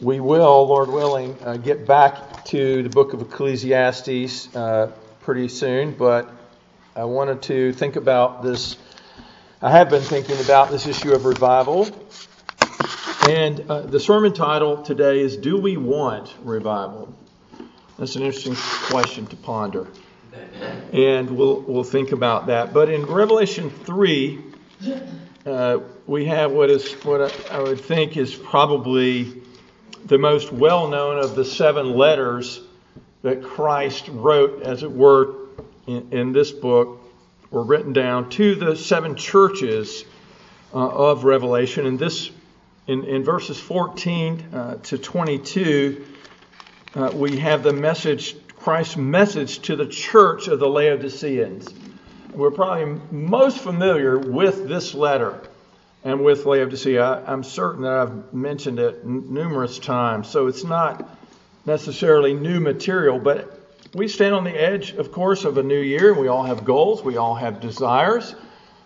we will, Lord willing, uh, get back to the book of Ecclesiastes uh, pretty soon, but I wanted to think about this. I have been thinking about this issue of revival. And uh, the sermon title today is Do We Want Revival? That's an interesting question to ponder. And we'll, we'll think about that. But in Revelation 3, uh, we have what is what I would think is probably the most well known of the seven letters that Christ wrote, as it were, in, in this book, were written down to the seven churches uh, of Revelation. And this, in, in verses 14 uh, to 22, uh, we have the message, Christ's message to the church of the Laodiceans. We're probably most familiar with this letter and with Laodicea. I, am certain that I've mentioned it n- numerous times, so it's not necessarily new material, but we stand on the edge, of course, of a new year. We all have goals, we all have desires.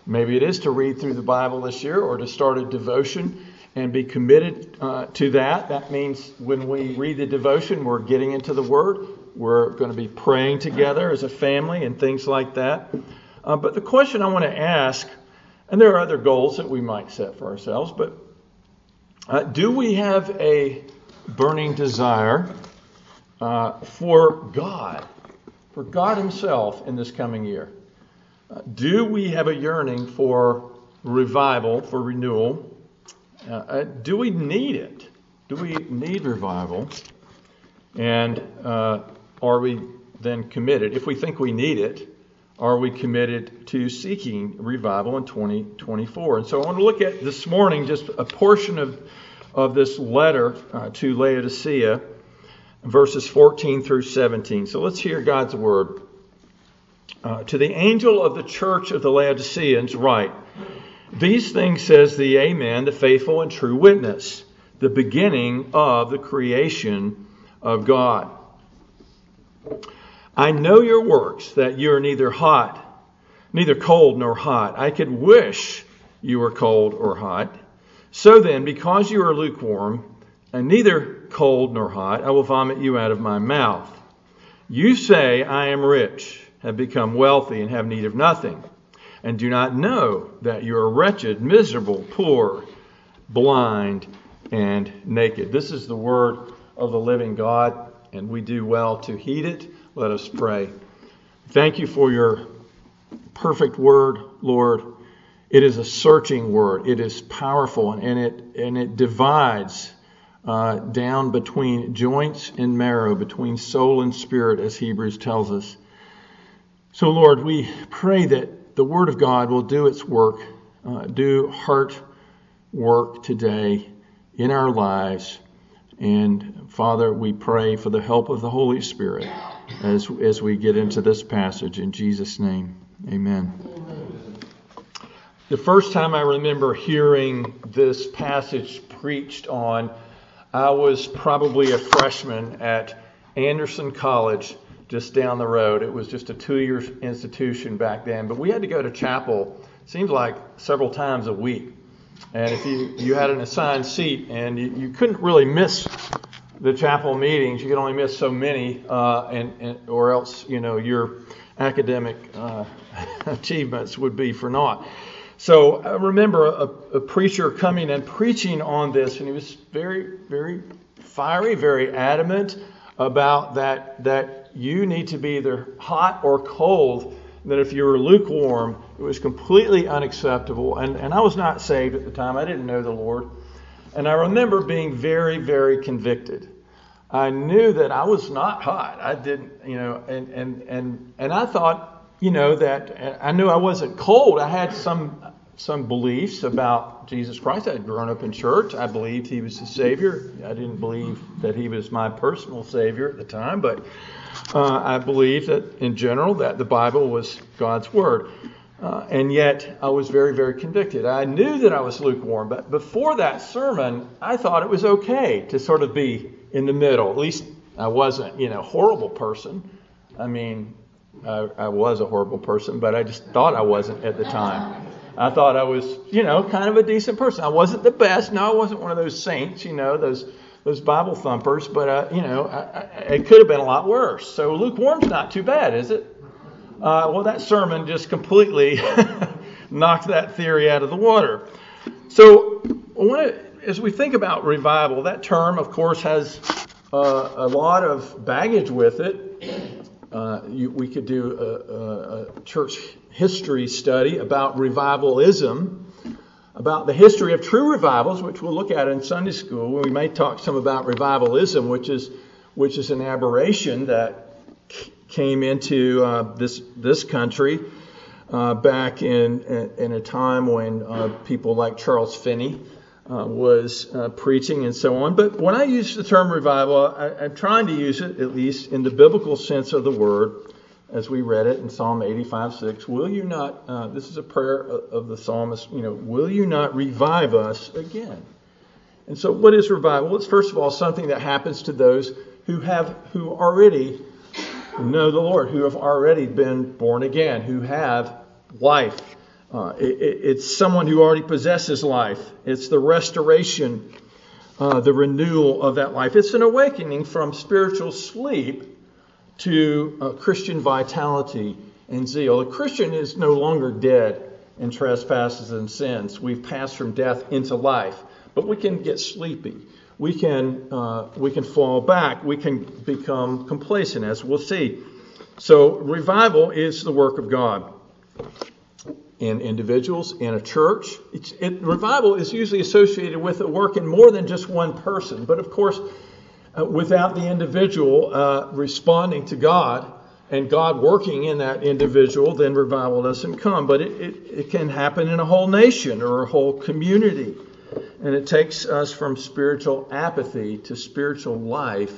Maybe it is to read through the Bible this year or to start a devotion and be committed uh, to that. That means when we read the devotion, we're getting into the Word. We're going to be praying together as a family and things like that. Uh, but the question I want to ask and there are other goals that we might set for ourselves, but uh, do we have a burning desire uh, for God, for God Himself in this coming year? Uh, do we have a yearning for revival, for renewal? Uh, uh, do we need it? Do we need revival? And uh, are we then committed? If we think we need it, are we committed to seeking revival in 2024? And so I want to look at this morning just a portion of, of this letter uh, to Laodicea, verses 14 through 17. So let's hear God's word. Uh, to the angel of the church of the Laodiceans, write These things says the Amen, the faithful and true witness, the beginning of the creation of God. I know your works, that you are neither hot, neither cold nor hot. I could wish you were cold or hot. So then, because you are lukewarm, and neither cold nor hot, I will vomit you out of my mouth. You say, I am rich, have become wealthy, and have need of nothing, and do not know that you are wretched, miserable, poor, blind, and naked. This is the word of the living God, and we do well to heed it let us pray. Thank you for your perfect word, Lord. It is a searching word. It is powerful and it and it divides uh, down between joints and marrow, between soul and spirit, as Hebrews tells us. So, Lord, we pray that the Word of God will do its work, uh, do heart work today in our lives. And Father, we pray for the help of the Holy Spirit as, as we get into this passage. In Jesus' name, amen. The first time I remember hearing this passage preached on, I was probably a freshman at Anderson College just down the road. It was just a two year institution back then, but we had to go to chapel, seems like several times a week. And if you, you had an assigned seat and you, you couldn't really miss the chapel meetings, you can only miss so many, uh, and, and, or else you know your academic uh, achievements would be for naught. So I remember a, a, preacher coming and preaching on this, and he was very, very fiery, very adamant about that that you need to be either hot or cold. That if you were lukewarm, it was completely unacceptable. And, and I was not saved at the time. I didn't know the Lord. And I remember being very, very convicted. I knew that I was not hot. I didn't, you know, and, and, and, and I thought, you know, that I knew I wasn't cold. I had some, some beliefs about Jesus Christ. I had grown up in church. I believed he was the Savior. I didn't believe that he was my personal Savior at the time, but uh, I believed that in general that the Bible was God's Word. Uh, and yet I was very, very convicted. I knew that I was lukewarm, but before that sermon, I thought it was okay to sort of be in the middle. At least I wasn't, you know, horrible person. I mean, I, I was a horrible person, but I just thought I wasn't at the time. I thought I was, you know, kind of a decent person. I wasn't the best. No, I wasn't one of those saints, you know, those those Bible thumpers, but uh, you know, I, I, it could have been a lot worse. So lukewarm's not too bad, is it? Uh, well, that sermon just completely knocked that theory out of the water. So, as we think about revival, that term, of course, has uh, a lot of baggage with it. Uh, you, we could do a, a, church history study about revivalism about the history of true revivals, which we'll look at in Sunday school. We may talk some about revivalism, which is which is an aberration that came into uh, this this country uh, back in in a time when uh, people like Charles Finney uh, was uh, preaching and so on. But when I use the term revival, I, I'm trying to use it at least in the biblical sense of the word as we read it in Psalm 85 6. Will you not, uh, this is a prayer of the psalmist, you know, will you not revive us again? And so, what is revival? It's first of all something that happens to those who have, who already know the Lord, who have already been born again, who have life. Uh, it, it's someone who already possesses life. It's the restoration, uh, the renewal of that life. It's an awakening from spiritual sleep to uh, Christian vitality and zeal. A Christian is no longer dead in trespasses and sins. We've passed from death into life, but we can get sleepy. We can uh, we can fall back. We can become complacent, as we'll see. So revival is the work of God in individuals, in a church. Revival is usually associated with a work in more than just one person, but of course uh, without the individual uh, responding to God and God working in that individual, then revival doesn't come. But it, it, it can happen in a whole nation or a whole community. And it takes us from spiritual apathy to spiritual life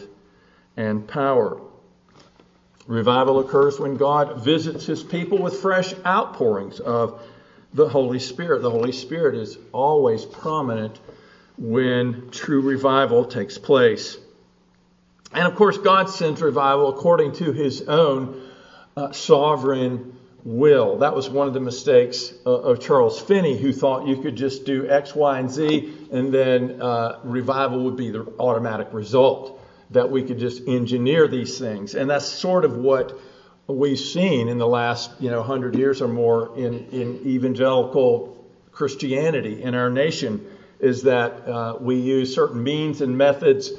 and power. Revival occurs when God visits his people with fresh outpourings of the Holy Spirit. The Holy Spirit is always prominent when true revival takes place. And of course, God sends revival according to his own uh, sovereign will. That was one of the mistakes uh, of Charles Finney, who thought you could just do X, Y, and Z, and then uh, revival would be the automatic result. That we could just engineer these things. And that's sort of what we've seen in the last you know 100 years or more in, in evangelical Christianity in our nation is that uh, we use certain means and methods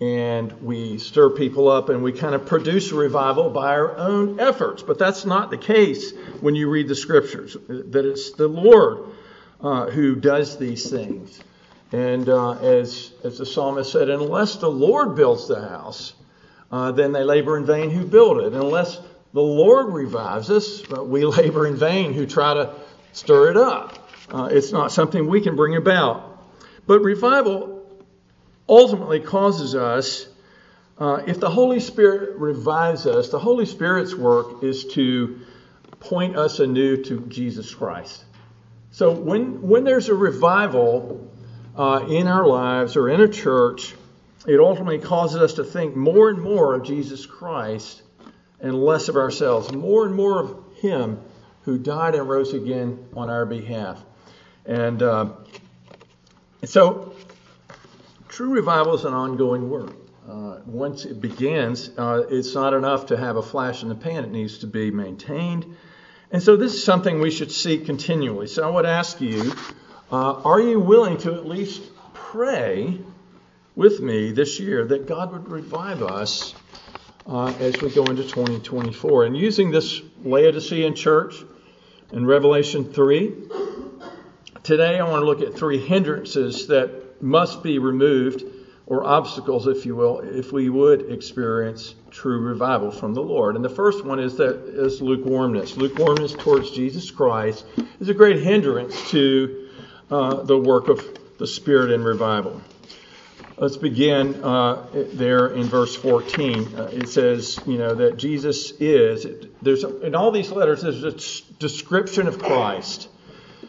and we stir people up and we kind of produce revival by our own efforts. But that's not the case when you read the scriptures, that it's the Lord uh, who does these things. And uh, as, as the psalmist said, unless the Lord builds the house, uh, then they labor in vain who build it. Unless the Lord revives us, we labor in vain who try to stir it up. Uh, it's not something we can bring about. But revival ultimately causes us, uh, if the Holy Spirit revives us, the Holy Spirit's work is to point us anew to Jesus Christ. So when, when there's a revival uh, in our lives or in a church, it ultimately causes us to think more and more of Jesus Christ and less of ourselves, more and more of Him who died and rose again on our behalf. And uh, so True revival is an ongoing work. Uh, once it begins, uh, it's not enough to have a flash in the pan. It needs to be maintained. And so this is something we should seek continually. So I would ask you, uh, are you willing to at least pray with me this year that God would revive us uh, as we go into 2024? And using this Laodicean church in Revelation 3, today I want to look at three hindrances that must be removed, or obstacles, if you will, if we would experience true revival from the Lord. And the first one is that is lukewarmness. Lukewarmness towards Jesus Christ is a great hindrance to uh, the work of the Spirit in revival. Let's begin uh, there in verse 14. Uh, it says, you know, that Jesus is. There's in all these letters. There's a description of Christ.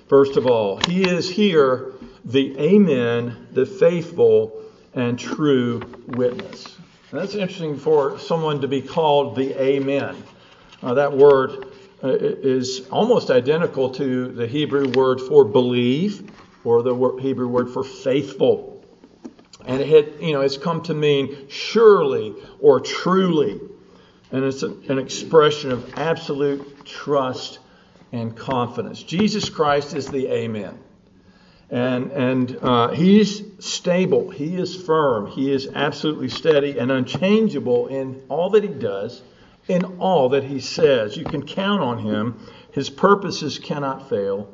First of all, He is here the Amen, the faithful and true witness. And that's interesting for someone to be called the Amen. Uh, that word is almost identical to the Hebrew word for believe or the Hebrew word for faithful. And it had, you know, it's come to mean surely or truly. And it's an expression of absolute trust and confidence. Jesus Christ is the Amen. And, and uh, he's stable, he is firm, he is absolutely steady and unchangeable in all that he does, in all that he says. You can count on him. His purposes cannot fail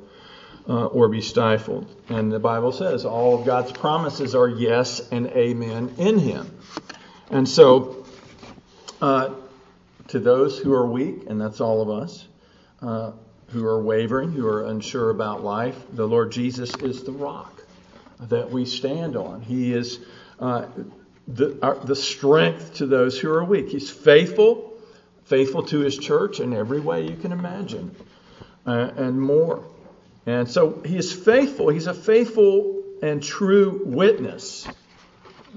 uh, or be stifled. And the Bible says all of God's promises are yes and amen in him. And so, uh, to those who are weak, and that's all of us, uh, who are wavering, who are unsure about life, the Lord Jesus is the rock that we stand on. He is uh, the, our, the strength to those who are weak. He's faithful, faithful to his church in every way you can imagine, uh, and more. And so he is faithful. He's a faithful and true witness.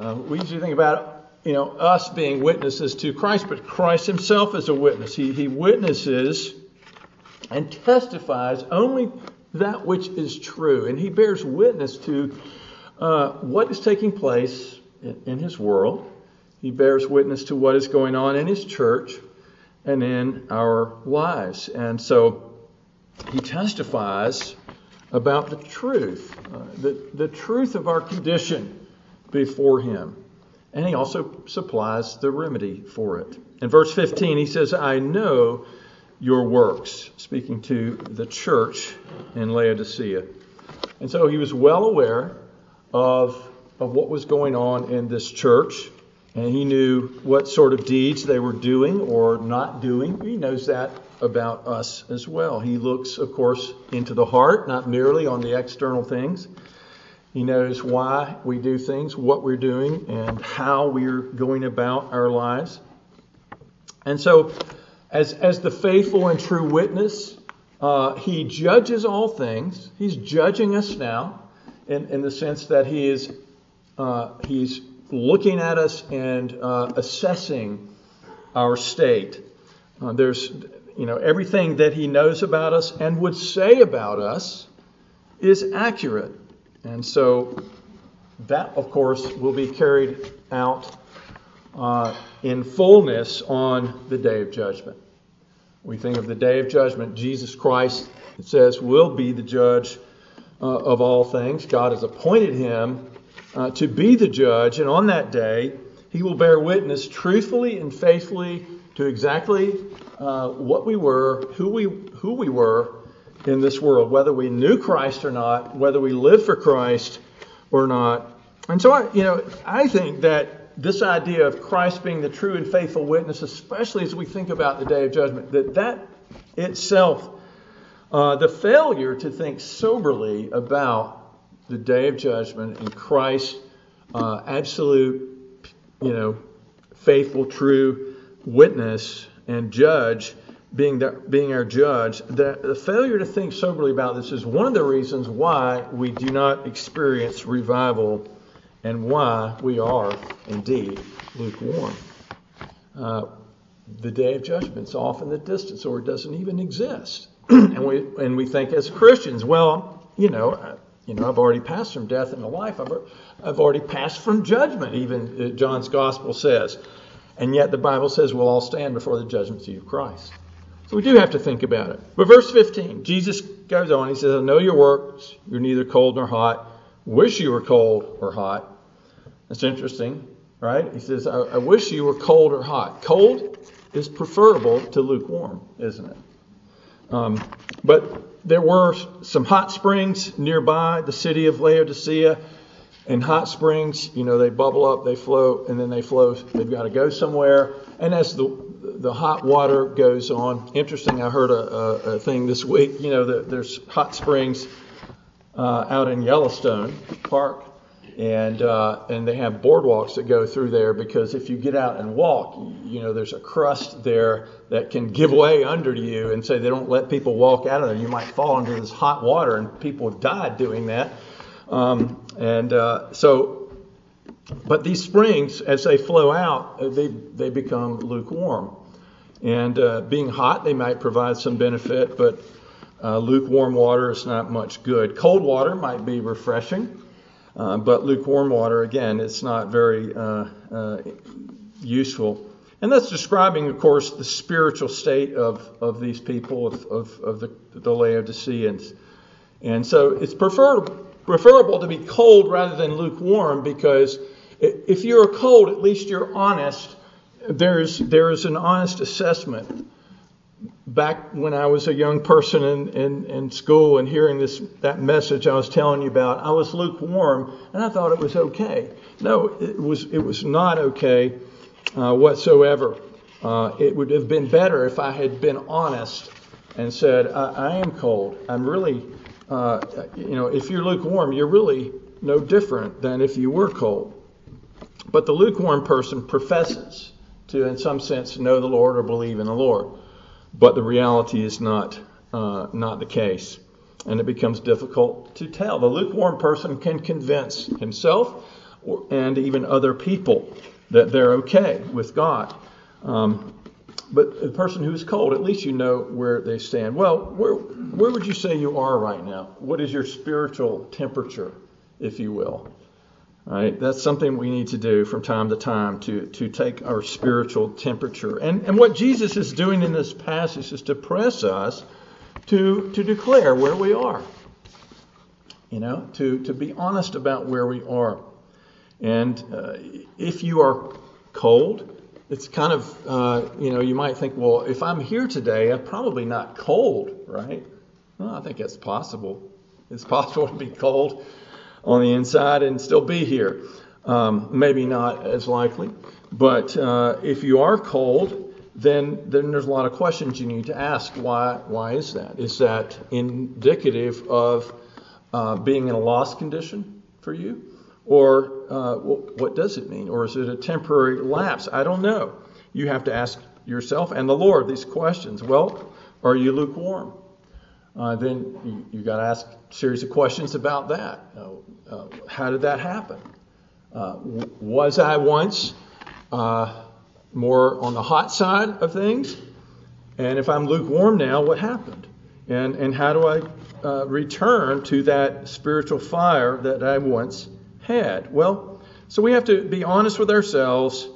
Uh, we usually think about you know us being witnesses to Christ, but Christ himself is a witness. He, he witnesses and testifies only that which is true. And he bears witness to uh, what is taking place in, in his world. He bears witness to what is going on in his church and in our lives. And so he testifies about the truth, uh, the, the truth of our condition before him. And he also supplies the remedy for it. In verse 15, he says, I know your works, speaking to the church in Laodicea. And so he was well aware of, of what was going on in this church, and he knew what sort of deeds they were doing or not doing. He knows that about us as well. He looks, of course, into the heart, not merely on the external things. He knows why we do things, what we're doing, and how we're going about our lives. And so as, as the faithful and true witness, uh, he judges all things. He's judging us now in, in the sense that he is uh, he's looking at us and uh, assessing our state. Uh, there's you know everything that he knows about us and would say about us is accurate, and so that of course will be carried out uh, in fullness on the day of judgment. We think of the day of judgment. Jesus Christ, it says, will be the judge uh, of all things. God has appointed him uh, to be the judge, and on that day, he will bear witness truthfully and faithfully to exactly uh, what we were, who we, who we were in this world, whether we knew Christ or not, whether we lived for Christ or not. And so, I, you know, I think that this idea of Christ being the true and faithful witness, especially as we think about the day of judgment, that that itself, uh, the failure to think soberly about the day of judgment and Christ's uh, absolute, you know, faithful, true witness and judge being the, being our judge, the, the failure to think soberly about this is one of the reasons why we do not experience revival and why we are indeed lukewarm. Uh, the day of judgment is off in the distance, or it doesn't even exist. and we and we think as Christians, well, you know, you know, I've already passed from death into life. I've, I've already passed from judgment. Even uh, John's gospel says, and yet the Bible says we'll all stand before the judgment seat of Christ. So we do have to think about it. But verse 15, Jesus goes on. He says, "I know your works. You're neither cold nor hot. Wish you were cold or hot." That's interesting, right? He says, I, I wish you were cold or hot. Cold is preferable to lukewarm, isn't it? Um, but there were some hot springs nearby the city of Laodicea. And hot springs, you know, they bubble up, they float, and then they flow. They've got to go somewhere. And as the the hot water goes on, interesting. I heard a, a, a thing this week. You know, the, there's hot springs uh, out in Yellowstone Park, and uh, and they have boardwalks that go through there because if you get out and walk, you know there's a crust there that can give way under you, and so they don't let people walk out of there. You might fall into this hot water, and people have died doing that. Um, and uh, so, but these springs, as they flow out, uh, they they become lukewarm, and uh, being hot, they might provide some benefit, but uh, lukewarm water is not much good. Cold water might be refreshing. Uh, but lukewarm water, again, it's not very uh, uh, useful. And that's describing, of course, the spiritual state of, of these people, of, of, of the, the Laodiceans. And so it's prefer, preferable to be cold rather than lukewarm because if you're cold, at least you're honest. There's, there's an honest assessment back when I was a young person in, in, in, school and hearing this that message I was telling you about, I was lukewarm and I thought it was okay. No, it was it was not okay uh, whatsoever. Uh, it would have been better if I had been honest and said, I, I am cold. I'm really, uh, you know, if you're lukewarm, you're really no different than if you were cold. But the lukewarm person professes to, in some sense, know the Lord or believe in the Lord but the reality is not uh, not the case, and it becomes difficult to tell. The lukewarm person can convince himself or, and even other people that they're okay with God. Um, but the person who's cold, at least you know where they stand. Well, where where would you say you are right now? What is your spiritual temperature, if you will? Right? That's something we need to do from time to time to, to take our spiritual temperature. And, and what Jesus is doing in this passage is to press us to, to declare where we are. You know, to, to be honest about where we are. And uh, if you are cold, it's kind of, uh, you know, you might think, well, if I'm here today, I'm probably not cold, right? Well, I think that's possible. It's possible to be cold on the inside and still be here. Um, maybe not as likely, but uh, if you are cold, then then there's a lot of questions you need to ask. Why why is that? Is that indicative of uh, being in a lost condition for you, or uh, what does it mean, or is it a temporary lapse? I don't know. You have to ask yourself and the Lord these questions. Well, are you lukewarm? Uh, then you, you got to ask a series of questions about that. Uh, how did that happen? Uh, was I once uh, more on the hot side of things? And if I'm lukewarm now, what happened? And, and how do I uh, return to that spiritual fire that I once had? Well, so we have to be honest with ourselves.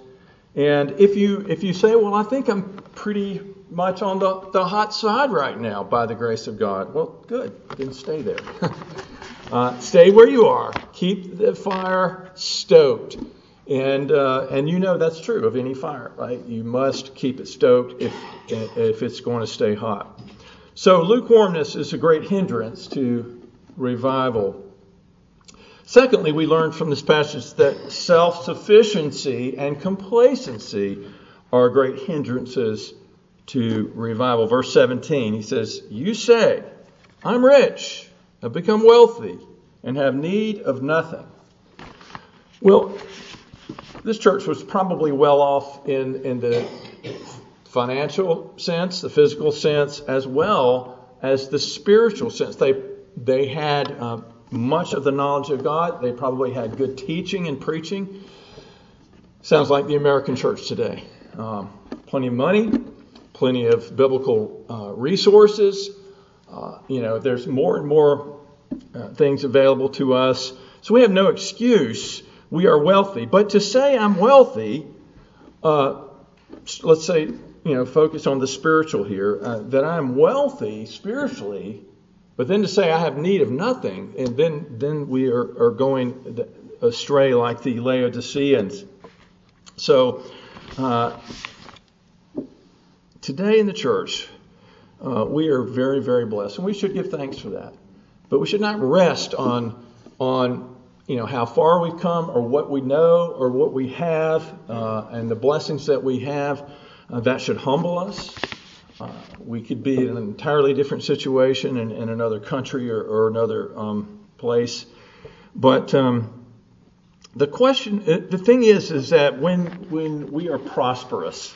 And if you if you say, well, I think I'm pretty much on the, the hot side right now by the grace of God, well, good. Then stay there. Uh, stay where you are. Keep the fire stoked. And, uh, and you know that's true of any fire, right? You must keep it stoked if, if it's going to stay hot. So, lukewarmness is a great hindrance to revival. Secondly, we learn from this passage that self sufficiency and complacency are great hindrances to revival. Verse 17, he says, You say, I'm rich have become wealthy and have need of nothing. Well, this church was probably well off in, in the financial sense, the physical sense, as well as the spiritual sense. They, they had uh, much of the knowledge of God, they probably had good teaching and preaching. Sounds like the American church today. Um, plenty of money, plenty of biblical uh, resources, uh, you know, there's more and more uh, things available to us. So we have no excuse. We are wealthy. But to say I'm wealthy, uh, let's say, you know, focus on the spiritual here, uh, that I'm wealthy spiritually, but then to say I have need of nothing, and then, then we are, are going astray like the Laodiceans. So, uh, today in the church, uh, we are very, very blessed, and we should give thanks for that. But we should not rest on on you know how far we've come, or what we know, or what we have, uh, and the blessings that we have. Uh, that should humble us. Uh, we could be in an entirely different situation in, in another country or, or another um, place. But um, the question, uh, the thing is, is that when when we are prosperous,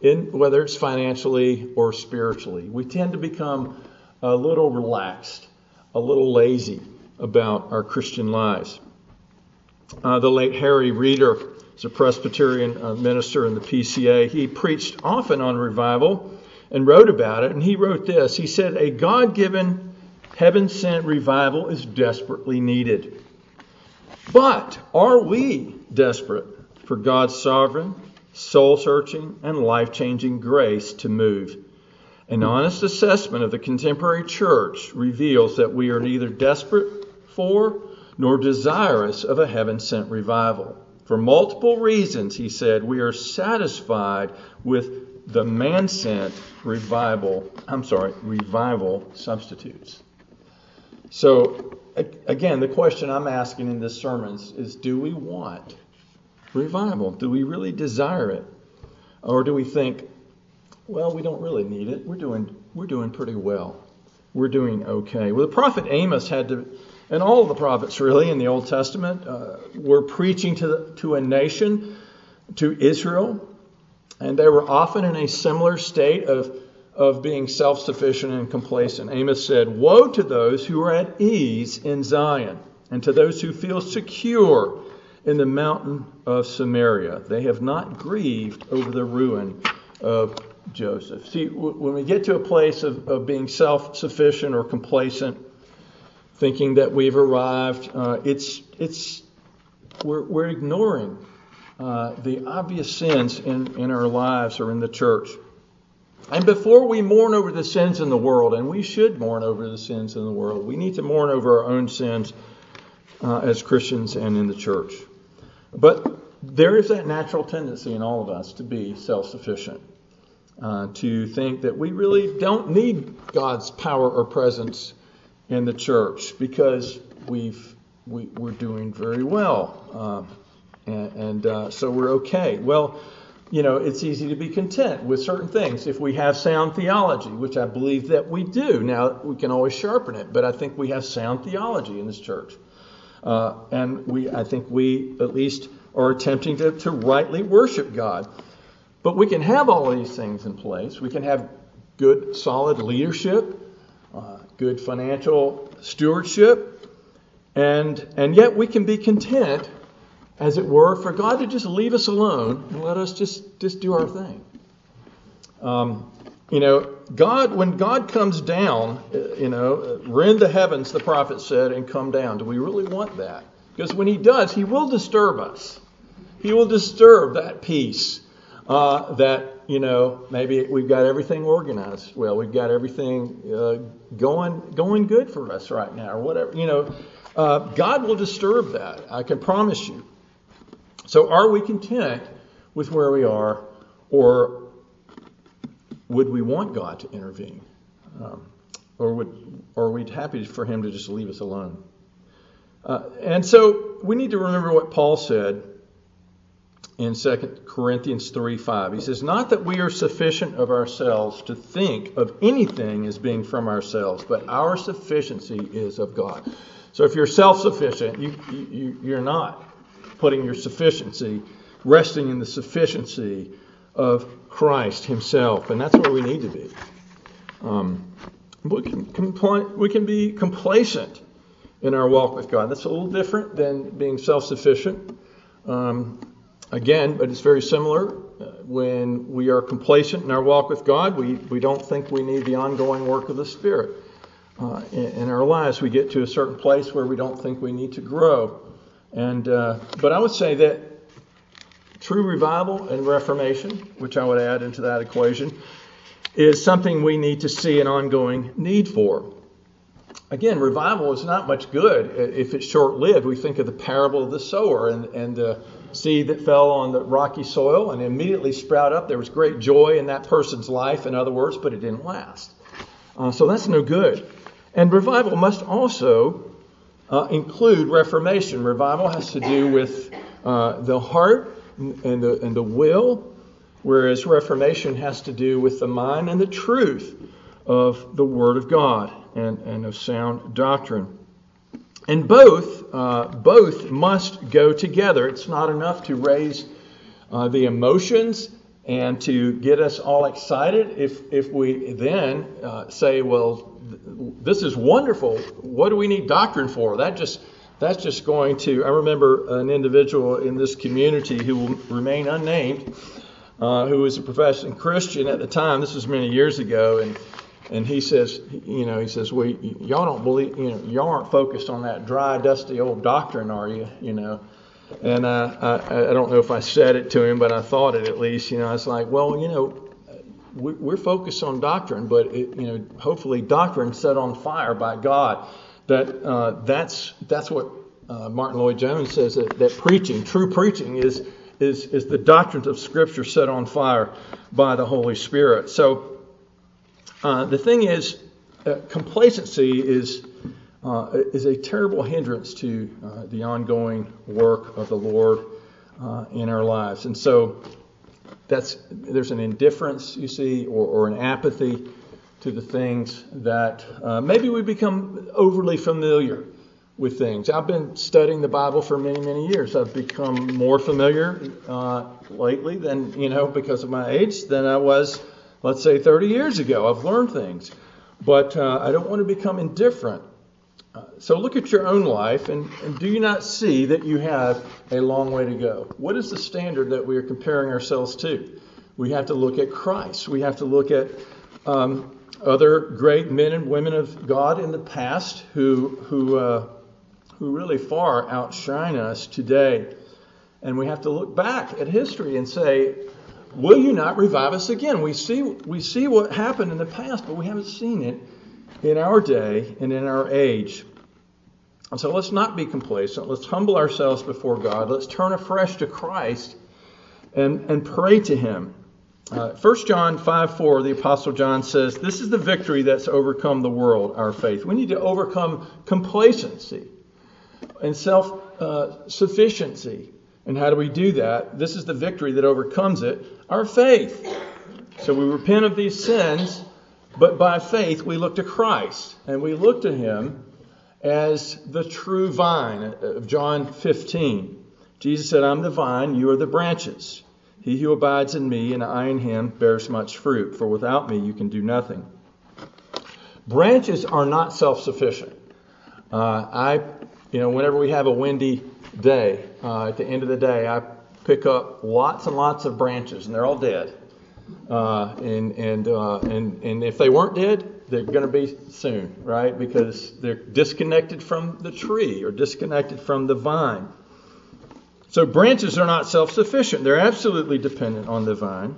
in whether it's financially or spiritually. We tend to become a little relaxed, a little lazy about our Christian lives. Uh, the late Harry Reeder is a Presbyterian uh, minister in the PCA. He preached often on revival and wrote about it. And he wrote this He said, A God given, heaven sent revival is desperately needed. But are we desperate for God's sovereign, soul searching, and life changing grace to move? An honest assessment of the contemporary church reveals that we are neither desperate for nor desirous of a heaven sent revival. For multiple reasons, he said, we are satisfied with the man sent revival, I'm sorry, revival substitutes. So, again, the question I'm asking in this sermon is do we want revival? Do we really desire it? Or do we think, well, we don't really need it. We're doing, we're doing pretty well. We're doing okay. Well, the prophet Amos had to, and all the prophets really in the Old Testament uh, were preaching to, the, to a nation, to Israel, and they were often in a similar state of, of being self sufficient and complacent. Amos said, Woe to those who are at ease in Zion, and to those who feel secure in the mountain of Samaria. They have not grieved over the ruin of Joseph. See, when we get to a place of, of being self sufficient or complacent, thinking that we've arrived, uh, it's, it's, we're, we're ignoring uh, the obvious sins in, in our lives or in the church. And before we mourn over the sins in the world, and we should mourn over the sins in the world, we need to mourn over our own sins uh, as Christians and in the church. But there is that natural tendency in all of us to be self sufficient uh, to think that we really don't need God's power or presence in the church because we've we, we are doing very well, um, and, and uh, so we're okay. Well, you know, it's easy to be content with certain things if we have sound theology, which I believe that we do. Now we can always sharpen it, but I think we have sound theology in this church, uh, and we I think we at least are attempting to, to rightly worship God. But we can have all these things in place. We can have good, solid leadership, uh, good financial stewardship, and, and yet we can be content, as it were, for God to just leave us alone and let us just, just do our thing. Um, you know, God, when God comes down, uh, you know, rend the heavens, the prophet said, and come down. Do we really want that? Because when He does, He will disturb us. He will disturb that peace uh, that you know maybe we've got everything organized well we've got everything uh, going going good for us right now or whatever you know uh, god will disturb that i can promise you so are we content with where we are or would we want god to intervene um, or would or are we happy for him to just leave us alone uh, and so we need to remember what paul said in 2 Corinthians 3 5. He says, Not that we are sufficient of ourselves to think of anything as being from ourselves, but our sufficiency is of God. So if you're self sufficient, you, you, you're not putting your sufficiency, resting in the sufficiency of Christ Himself. And that's where we need to be. Um, we, can compl- we can be complacent in our walk with God. That's a little different than being self sufficient. Um, Again, but it's very similar. Uh, when we are complacent in our walk with God, we, we don't think we need the ongoing work of the Spirit. Uh, in, in, our lives, we get to a certain place where we don't think we need to grow. And uh, but I would say that true revival and reformation, which I would add into that equation, is something we need to see an ongoing need for. Again, revival is not much good if it's short lived. We think of the parable of the sower and, and the seed that fell on the rocky soil and immediately sprout up. There was great joy in that person's life, in other words, but it didn't last. Uh, so that's no good. And revival must also uh, include reformation. Revival has to do with uh, the heart and the, and the will, whereas reformation has to do with the mind and the truth of the Word of God and, and of sound doctrine. And both, uh, both must go together. It's not enough to raise uh, the emotions and to get us all excited if, if we then uh, say, well, this is wonderful. What do we need doctrine for? That just that's just going to. I remember an individual in this community who will remain unnamed, uh, who was a professing Christian at the time. This was many years ago, and and he says, you know, he says, well, y'all don't believe, you know, y'all aren't focused on that dry, dusty old doctrine, are you? You know, and uh, I, I don't know if I said it to him, but I thought it at least. You know, I was like, well, you know, we're focused on doctrine, but it, you know, hopefully doctrine set on fire by God. That uh, that's that's what uh, Martyn Lloyd-Jones says that, that preaching, true preaching, is is is the doctrines of Scripture set on fire by the Holy Spirit. So uh, the thing is, uh, complacency is uh, is a terrible hindrance to uh, the ongoing work of the Lord in our lives. And so that's there's an indifference, you see, or, or an apathy to the things that uh, maybe we become overly familiar with things. I've been studying the Bible for many, many years. I've become more familiar uh, lately than, you know, because of my age than I was, let's say, 30 years ago. I've learned things. But uh, I don't want to become indifferent so look at your own life and, and, do you not see that you have a long way to go? What is the standard that we are comparing ourselves to? We have to look at Christ. We have to look at um, other great men and women of God in the past who, who, uh, who really far outshine us today. And we have to look back at history and say, Will you not revive us again? We see, we see what happened in the past, but we haven't seen it in our day and in our age. And so let's not be complacent. Let's humble ourselves before God. Let's turn afresh to Christ and, and pray to Him. Uh, 1 John 5 4, the Apostle John says, This is the victory that's overcome the world, our faith. We need to overcome complacency and self uh, sufficiency. And how do we do that? This is the victory that overcomes it, our faith. So we repent of these sins but by faith, we look to Christ and we look to him as the true vine of John 15. Jesus said, I'm the vine, you are the branches. He who abides in me and I in him bears much fruit, for without me you can do nothing. Branches are not self sufficient. Uh, I, you know, whenever we have a windy day, uh, at the end of the day, I pick up lots and lots of branches, and they're all dead. Uh, and and uh, and and if they weren't dead, they're going to be soon, right? Because they're disconnected from the tree or disconnected from the vine. So branches are not self-sufficient; they're absolutely dependent on the vine.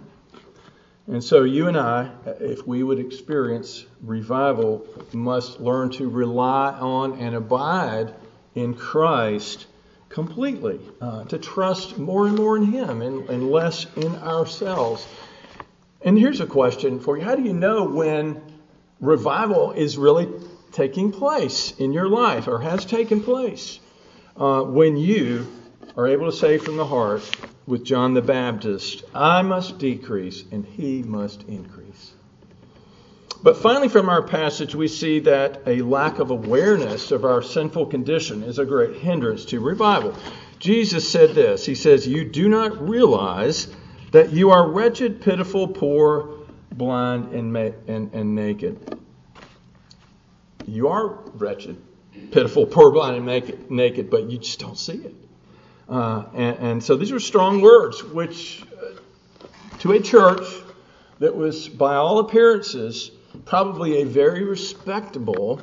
And so you and I, if we would experience revival, must learn to rely on and abide in Christ completely, uh, to trust more and more in Him and, and less in ourselves. And here's a question for you How do you know when revival is really taking place in your life or has taken place? Uh, when you are able to say from the heart with John the Baptist, I must decrease and he must increase. But finally, from our passage, we see that a lack of awareness of our sinful condition is a great hindrance to revival. Jesus said this He says, You do not realize that you are wretched, pitiful, poor, blind, and, ma- and, and naked. You are wretched, pitiful, poor, blind, and naked, naked but you just don't see it. Uh, and, and, so these are strong words, which uh, to a church that was, by all appearances, probably a very respectable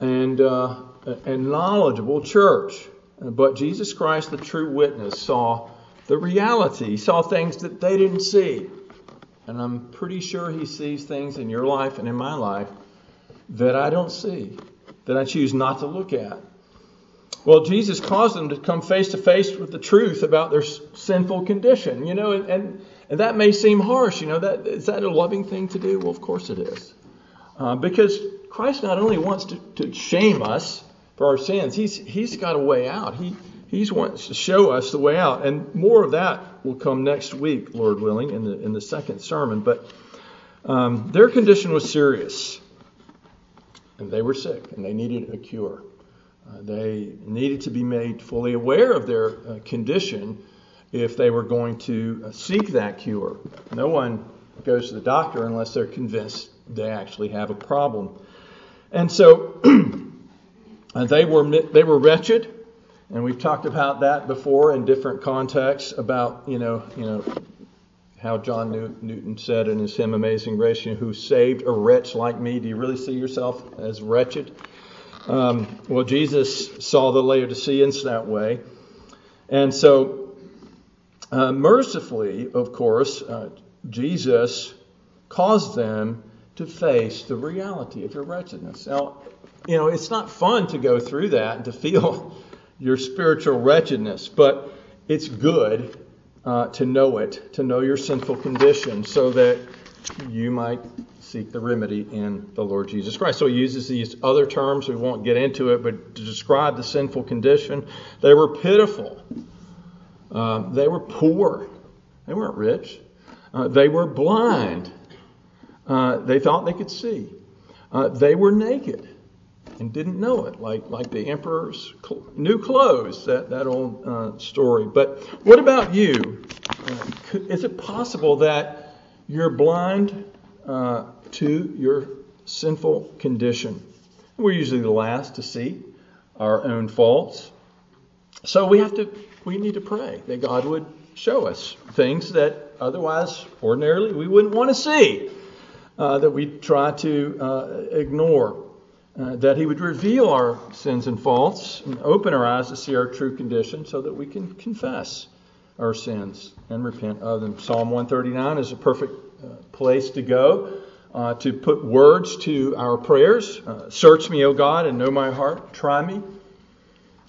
and, uh, and knowledgeable church. But Jesus Christ, the true witness, saw the reality. He saw things that they didn't see. And I'm pretty sure he sees things in your life and in my life that I don't see, that I choose not to look at. Well, Jesus caused them to come face to face with the truth about their sinful condition, you know, and, and that may seem harsh, you know, that is that a loving thing to do? Well, of course it is. Uh, because Christ not only wants to, to shame us for our sins, he's, he's got a way out. He, he wants to show us the way out. And more of that will come next week, Lord willing, in the, in the second sermon. But um, their condition was serious. And they were sick, and they needed a cure. Uh, they needed to be made fully aware of their uh, condition if they were going to uh, seek that cure. No one goes to the doctor unless they're convinced they actually have a problem. And so they were they were wretched. And we've talked about that before in different contexts about, you know, you know, how John Newton said in his hymn Amazing Grace, you know, who saved a wretch like me. Do you really see yourself as wretched? Um, well, Jesus saw the Laodiceans that way. And so, uh, mercifully, of course, uh, Jesus caused them to face the reality of your wretchedness. Now, you know, it's not fun to go through that and to feel your spiritual wretchedness, but it's good uh, to know it, to know your sinful condition, so that you might seek the remedy in the Lord Jesus Christ. So he uses these other terms. We won't get into it, but to describe the sinful condition, they were pitiful. Uh, they were poor. They weren't rich. Uh, they were blind. Uh, they thought they could see. Uh, they were naked and didn't know it, like, like the emperor's cl- new clothes, that, that old uh, story. But what about you? Uh, is it possible that you're blind uh, to your sinful condition? We're usually the last to see our own faults. So we have to, we need to pray that God would show us things that otherwise, ordinarily, we wouldn't want to see, uh, that we try to uh, ignore uh, that He would reveal our sins and faults and open our eyes to see our true condition so that we can confess our sins and repent of them. Psalm 139 is a perfect uh, place to go uh, to put words to our prayers. Uh, Search me, O God, and know my heart. Try me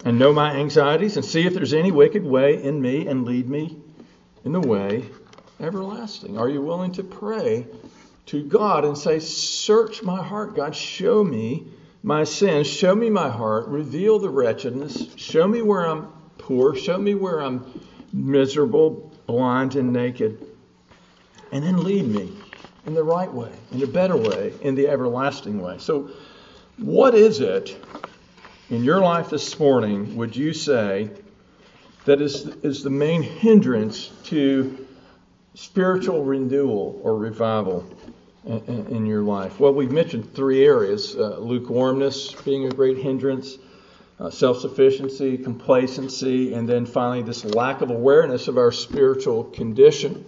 and know my anxieties and see if there's any wicked way in me and lead me in the way everlasting. Are you willing to pray to God and say, Search my heart, God, show me my sins. Show me my heart. Reveal the wretchedness. Show me where I'm poor. Show me where I'm miserable, blind, and naked. And then lead me in the right way, in a better way, in the everlasting way. So, what is it in your life this morning, would you say, that is, is the main hindrance to spiritual renewal or revival? in, in your life? Well, we've mentioned three areas uh, lukewarmness being a great hindrance, uh, self sufficiency, complacency, and then finally this lack of awareness of our spiritual condition.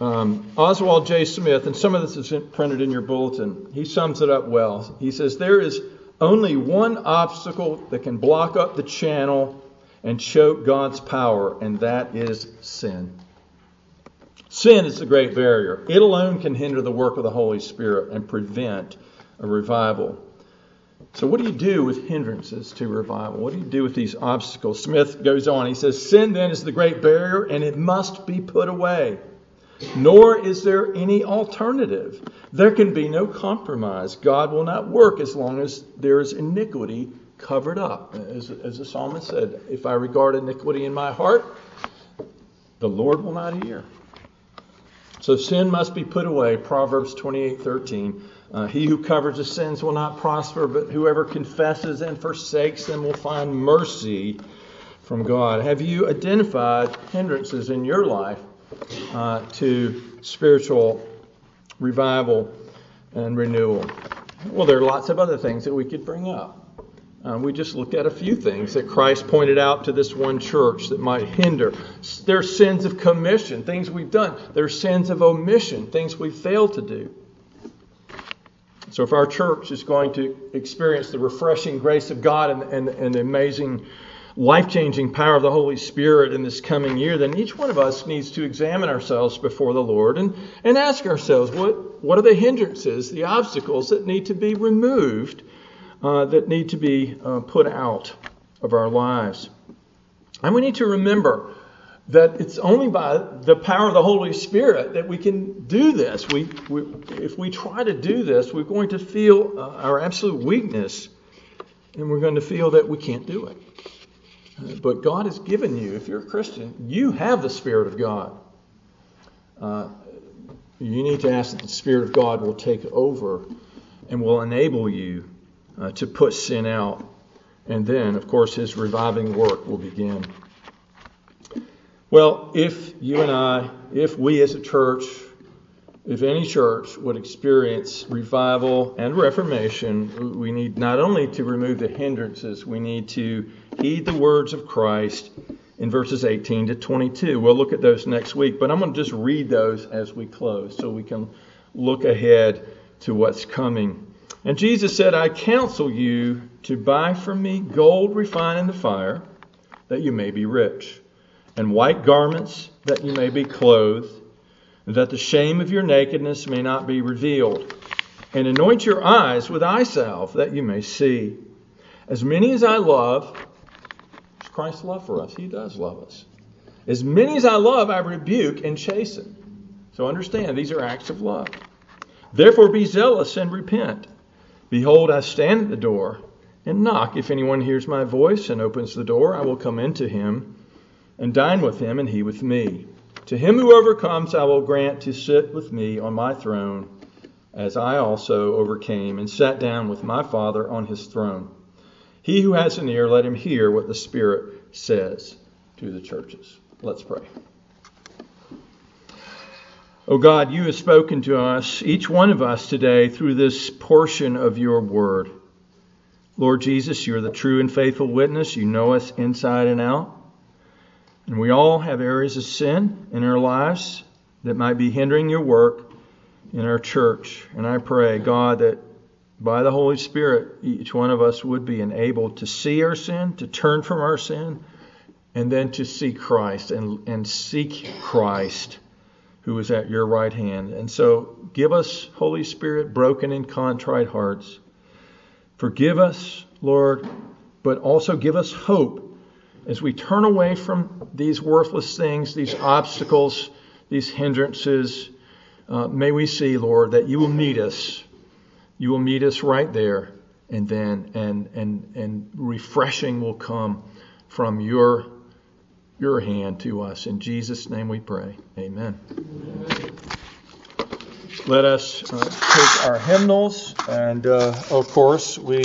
Um, Oswald J. Smith, and some of this is printed in your bulletin, he sums it up well. He says, There is only one obstacle that can block up the channel and choke God's power, and that is sin. Sin is the great barrier. It alone can hinder the work of the Holy Spirit and prevent a revival. So, what do you do with hindrances to revival? What do you do with these obstacles? Smith goes on. He says, Sin then is the great barrier, and it must be put away. Nor is there any alternative. There can be no compromise. God will not work as long as there is iniquity covered up. As, as the psalmist said, If I regard iniquity in my heart, the Lord will not hear. So sin must be put away. Proverbs 28:13. Uh, he who covers his sins will not prosper, but whoever confesses and forsakes them will find mercy from God. Have you identified hindrances in your life uh, to spiritual revival and renewal? Well, there are lots of other things that we could bring up. Uh, we just looked at a few things that Christ pointed out to this one church that might hinder. There are sins of commission, things we've done. There are sins of omission, things we failed to do. So, if our church is going to experience the refreshing grace of God and, and, and the amazing life changing power of the Holy Spirit in this coming year, then each one of us needs to examine ourselves before the Lord and, and ask ourselves what, what are the hindrances, the obstacles that need to be removed uh, that need to be uh, put out of our lives. And we need to remember that it's only by the power of the Holy Spirit that we can do this. We, we if we try to do this, we're going to feel uh, our absolute weakness and we're going to feel that we can't do it. Uh, but God has given you, if you're a Christian, you have the Spirit of God. Uh, you need to ask that the Spirit of God will take over and will enable you uh, to put sin out. And then, of course, his reviving work will begin. Well, if you and I, if we as a church, if any church would experience revival and reformation, we need not only to remove the hindrances, we need to heed the words of Christ in verses 18 to 22. We'll look at those next week, but I'm going to just read those as we close so we can look ahead to what's coming. And Jesus said, I counsel you to buy from me gold refined in the fire, that you may be rich, and white garments, that you may be clothed, that the shame of your nakedness may not be revealed, and anoint your eyes with eye salve, that you may see. As many as I love, it's Christ's love for us. He does love us. As many as I love, I rebuke and chasten. So understand, these are acts of love. Therefore be zealous and repent. Behold, I stand at the door and knock. If anyone hears my voice and opens the door, I will come into him and dine with him, and he with me. To him who overcomes, I will grant to sit with me on my throne, as I also overcame and sat down with my Father on his throne. He who has an ear, let him hear what the Spirit says to the churches. Let's pray. Oh God, you have spoken to us, each one of us today, through this portion of your word. Lord Jesus, you're the true and faithful witness. You know us inside and out. And we all have areas of sin in our lives that might be hindering your work in our church. And I pray, God, that by the Holy Spirit, each one of us would be enabled to see our sin, to turn from our sin, and then to see Christ and, and seek Christ who is at your right hand. And so give us, Holy Spirit, broken and contrite hearts. Forgive us, Lord, but also give us hope as we turn away from these worthless things, these obstacles, these hindrances. Uh, may we see, Lord, that you will meet us. You will meet us right there, and then and and and refreshing will come from your your hand to us. In Jesus' name we pray. Amen. Amen. Let us uh, take our hymnals, and uh, of course, we